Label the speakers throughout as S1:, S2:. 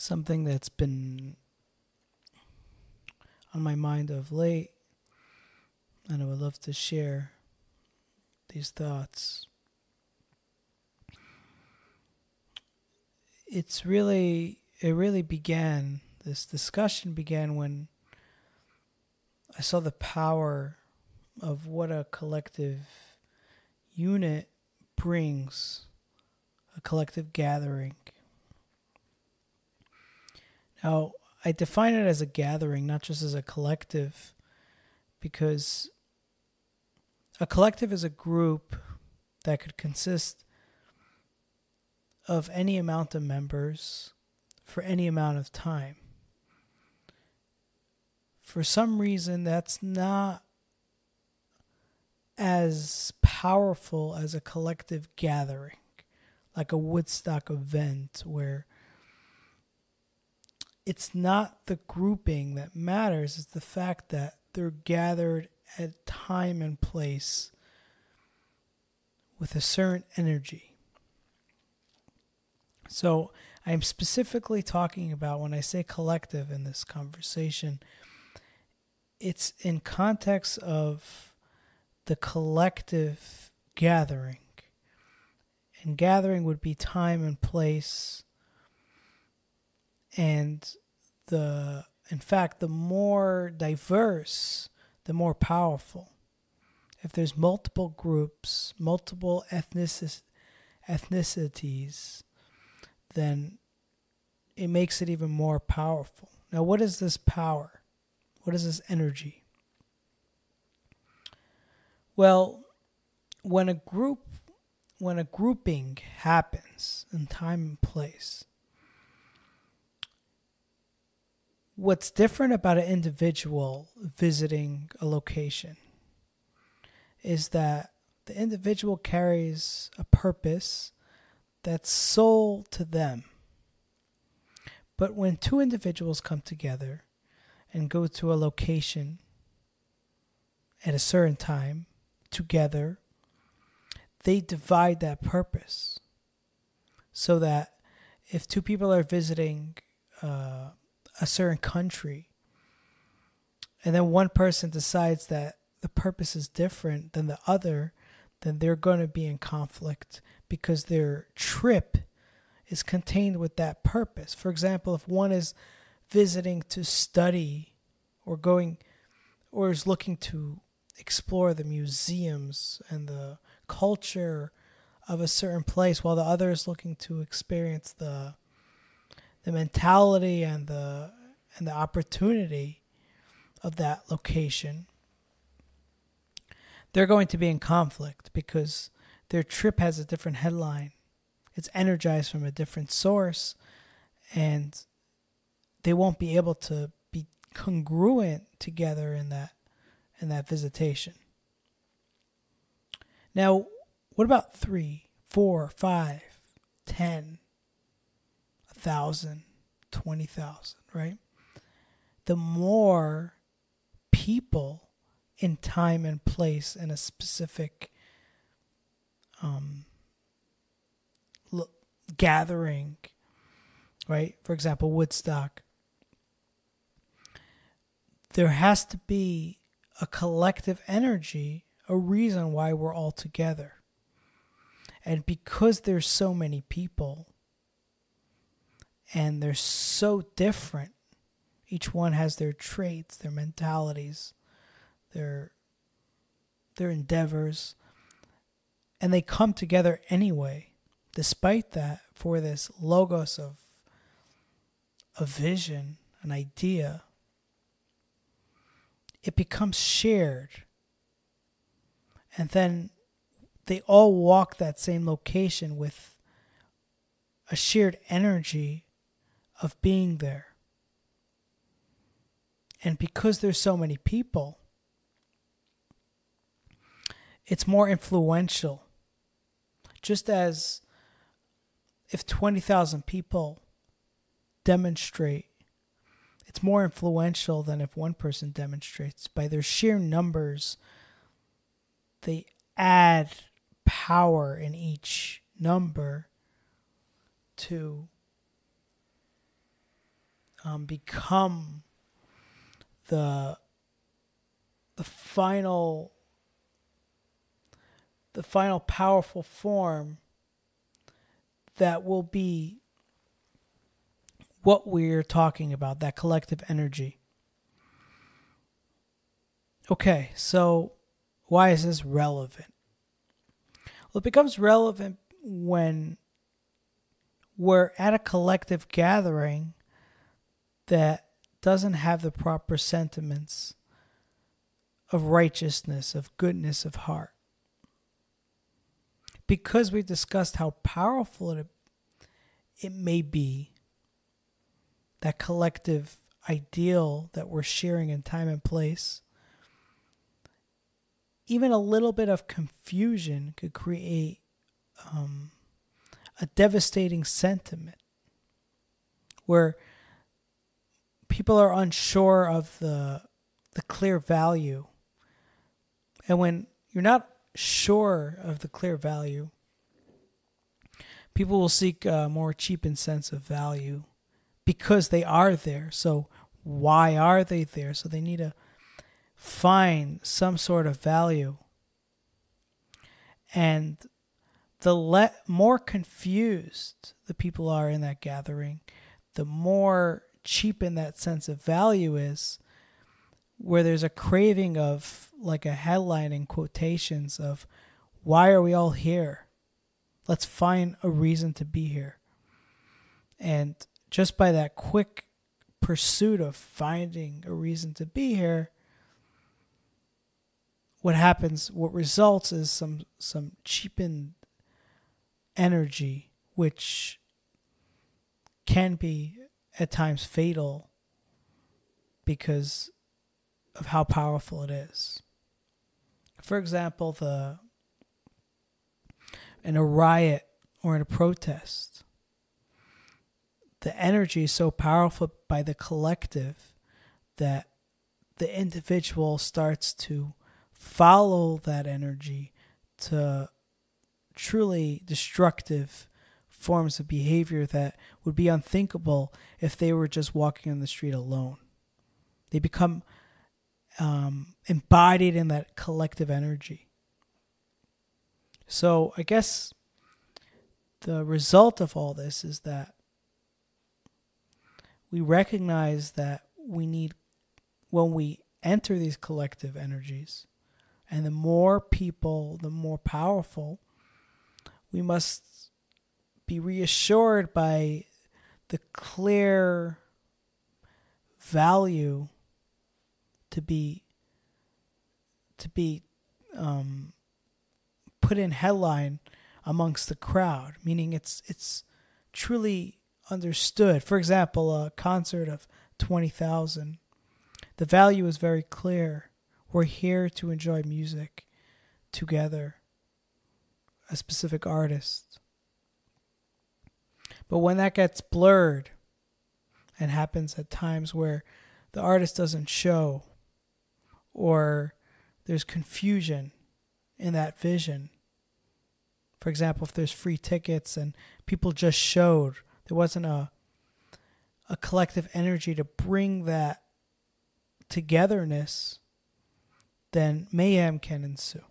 S1: something that's been on my mind of late, and I would love to share these thoughts. It's really, it really began, this discussion began when I saw the power of what a collective unit brings, a collective gathering. Now, I define it as a gathering, not just as a collective, because a collective is a group that could consist of any amount of members for any amount of time. For some reason, that's not as powerful as a collective gathering, like a Woodstock event where it's not the grouping that matters, it's the fact that they're gathered at time and place with a certain energy. So I'm specifically talking about when I say collective in this conversation, it's in context of the collective gathering. And gathering would be time and place and the in fact the more diverse the more powerful. If there's multiple groups multiple ethnic- ethnicities then it makes it even more powerful. Now what is this power? What is this energy? Well when a group when a grouping happens in time and place what's different about an individual visiting a location is that the individual carries a purpose that's sole to them. But when two individuals come together and go to a location at a certain time together, they divide that purpose. So that if two people are visiting uh, a certain country and then one person decides that the purpose is different than the other, then they're going to be in conflict because their trip is contained with that purpose. For example, if one is visiting to study or going or is looking to explore the museums and the culture of a certain place while the other is looking to experience the the mentality and the and the opportunity of that location, they're going to be in conflict because their trip has a different headline. It's energized from a different source, and they won't be able to be congruent together in that in that visitation. Now, what about three, four, five, ten, thousand, twenty thousand, right? The more people in time and place in a specific um, gathering, right? For example, Woodstock. There has to be a collective energy, a reason why we're all together. And because there's so many people and they're so different, each one has their traits, their mentalities, their their endeavors, and they come together anyway. Despite that, for this logos of a vision, an idea, it becomes shared. And then they all walk that same location with a shared energy of being there. And because there's so many people, it's more influential. Just as if 20,000 people demonstrate, it's more influential than if one person demonstrates. By their sheer numbers, they add power in each number to um, become the the final the final powerful form that will be what we're talking about that collective energy. Okay so why is this relevant? Well it becomes relevant when we're at a collective gathering that doesn't have the proper sentiments of righteousness, of goodness of heart. Because we discussed how powerful it, it may be, that collective ideal that we're sharing in time and place, even a little bit of confusion could create um, a devastating sentiment where people are unsure of the the clear value. And when you're not sure of the clear value people will seek a more cheapened sense of value because they are there. So why are they there? So they need to find some sort of value. And the le- more confused the people are in that gathering, the more cheapened that sense of value is, where there's a craving of like a headline in quotations of why are we all here? Let's find a reason to be here. And just by that quick pursuit of finding a reason to be here, what happens, what results is some some cheapened energy, which can be at times fatal because of how powerful it is. For example, the in a riot or in a protest, the energy is so powerful by the collective that the individual starts to follow that energy to truly destructive forms of behavior that would be unthinkable if they were just walking on the street alone. They become um, embodied in that collective energy. So I guess the result of all this is that we recognize that we need, when we enter these collective energies, and the more people, the more powerful we must be reassured by the clear value to be to be um, put in headline amongst the crowd, meaning it's it's truly understood. For example, a concert of twenty thousand, the value is very clear. We're here to enjoy music together a specific artist. But when that gets blurred and happens at times where the artist doesn't show or there's confusion in that vision. For example, if there's free tickets and people just showed, there wasn't a a collective energy to bring that togetherness, then mayhem can ensue.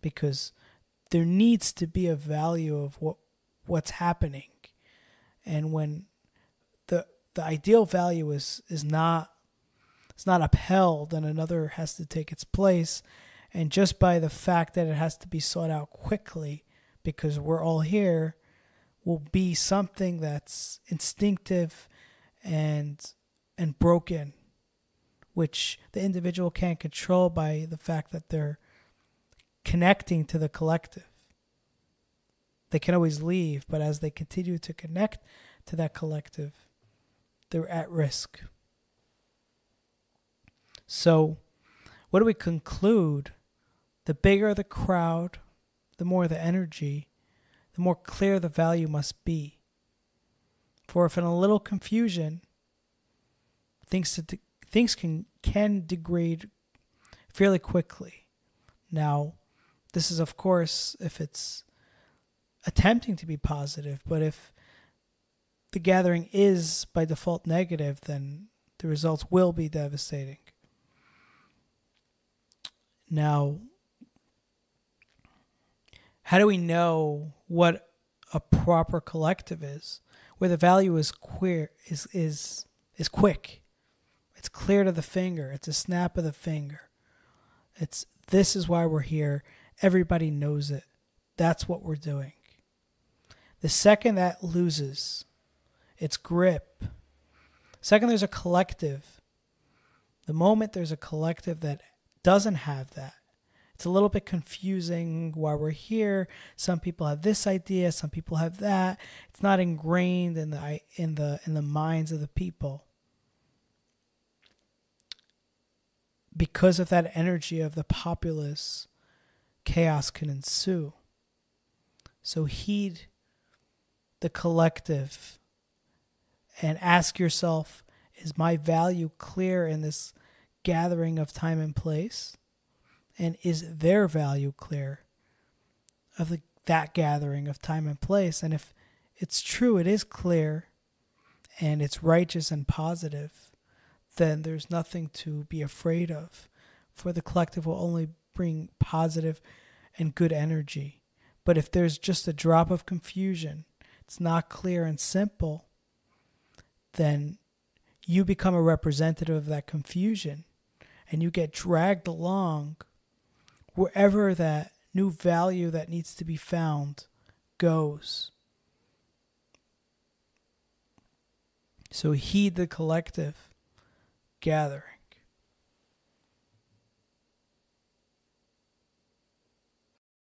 S1: Because there needs to be a value of what what's happening and when the the ideal value is is not it's not upheld then another has to take its place and just by the fact that it has to be sought out quickly because we're all here will be something that's instinctive and and broken which the individual can't control by the fact that they're connecting to the collective. They can always leave, but as they continue to connect to that collective, they're at risk. So, what do we conclude? The bigger the crowd, the more the energy, the more clear the value must be. For if in a little confusion, things, to, things can, can degrade fairly quickly. Now, this is, of course, if it's attempting to be positive, but if the gathering is by default negative, then the results will be devastating. Now, how do we know what a proper collective is? Where the value is queer is is is quick. It's clear to the finger. It's a snap of the finger. It's this is why we're here. Everybody knows it. That's what we're doing. The second that loses its grip, second there's a collective. The moment there's a collective that doesn't have that, it's a little bit confusing why we're here. Some people have this idea, some people have that. It's not ingrained in the in the in the minds of the people. Because of that energy of the populace, chaos can ensue. So heed the collective and ask yourself is my value clear in this gathering of time and place? And is their value clear of the, that gathering of time and place? And if it's true, it is clear and it's righteous and positive, then there's nothing to be afraid of. For the collective will only bring positive and good energy. But if there's just a drop of confusion, it's not clear and simple, then you become a representative of that confusion and you get dragged along wherever that new value that needs to be found goes. So heed the collective gathering.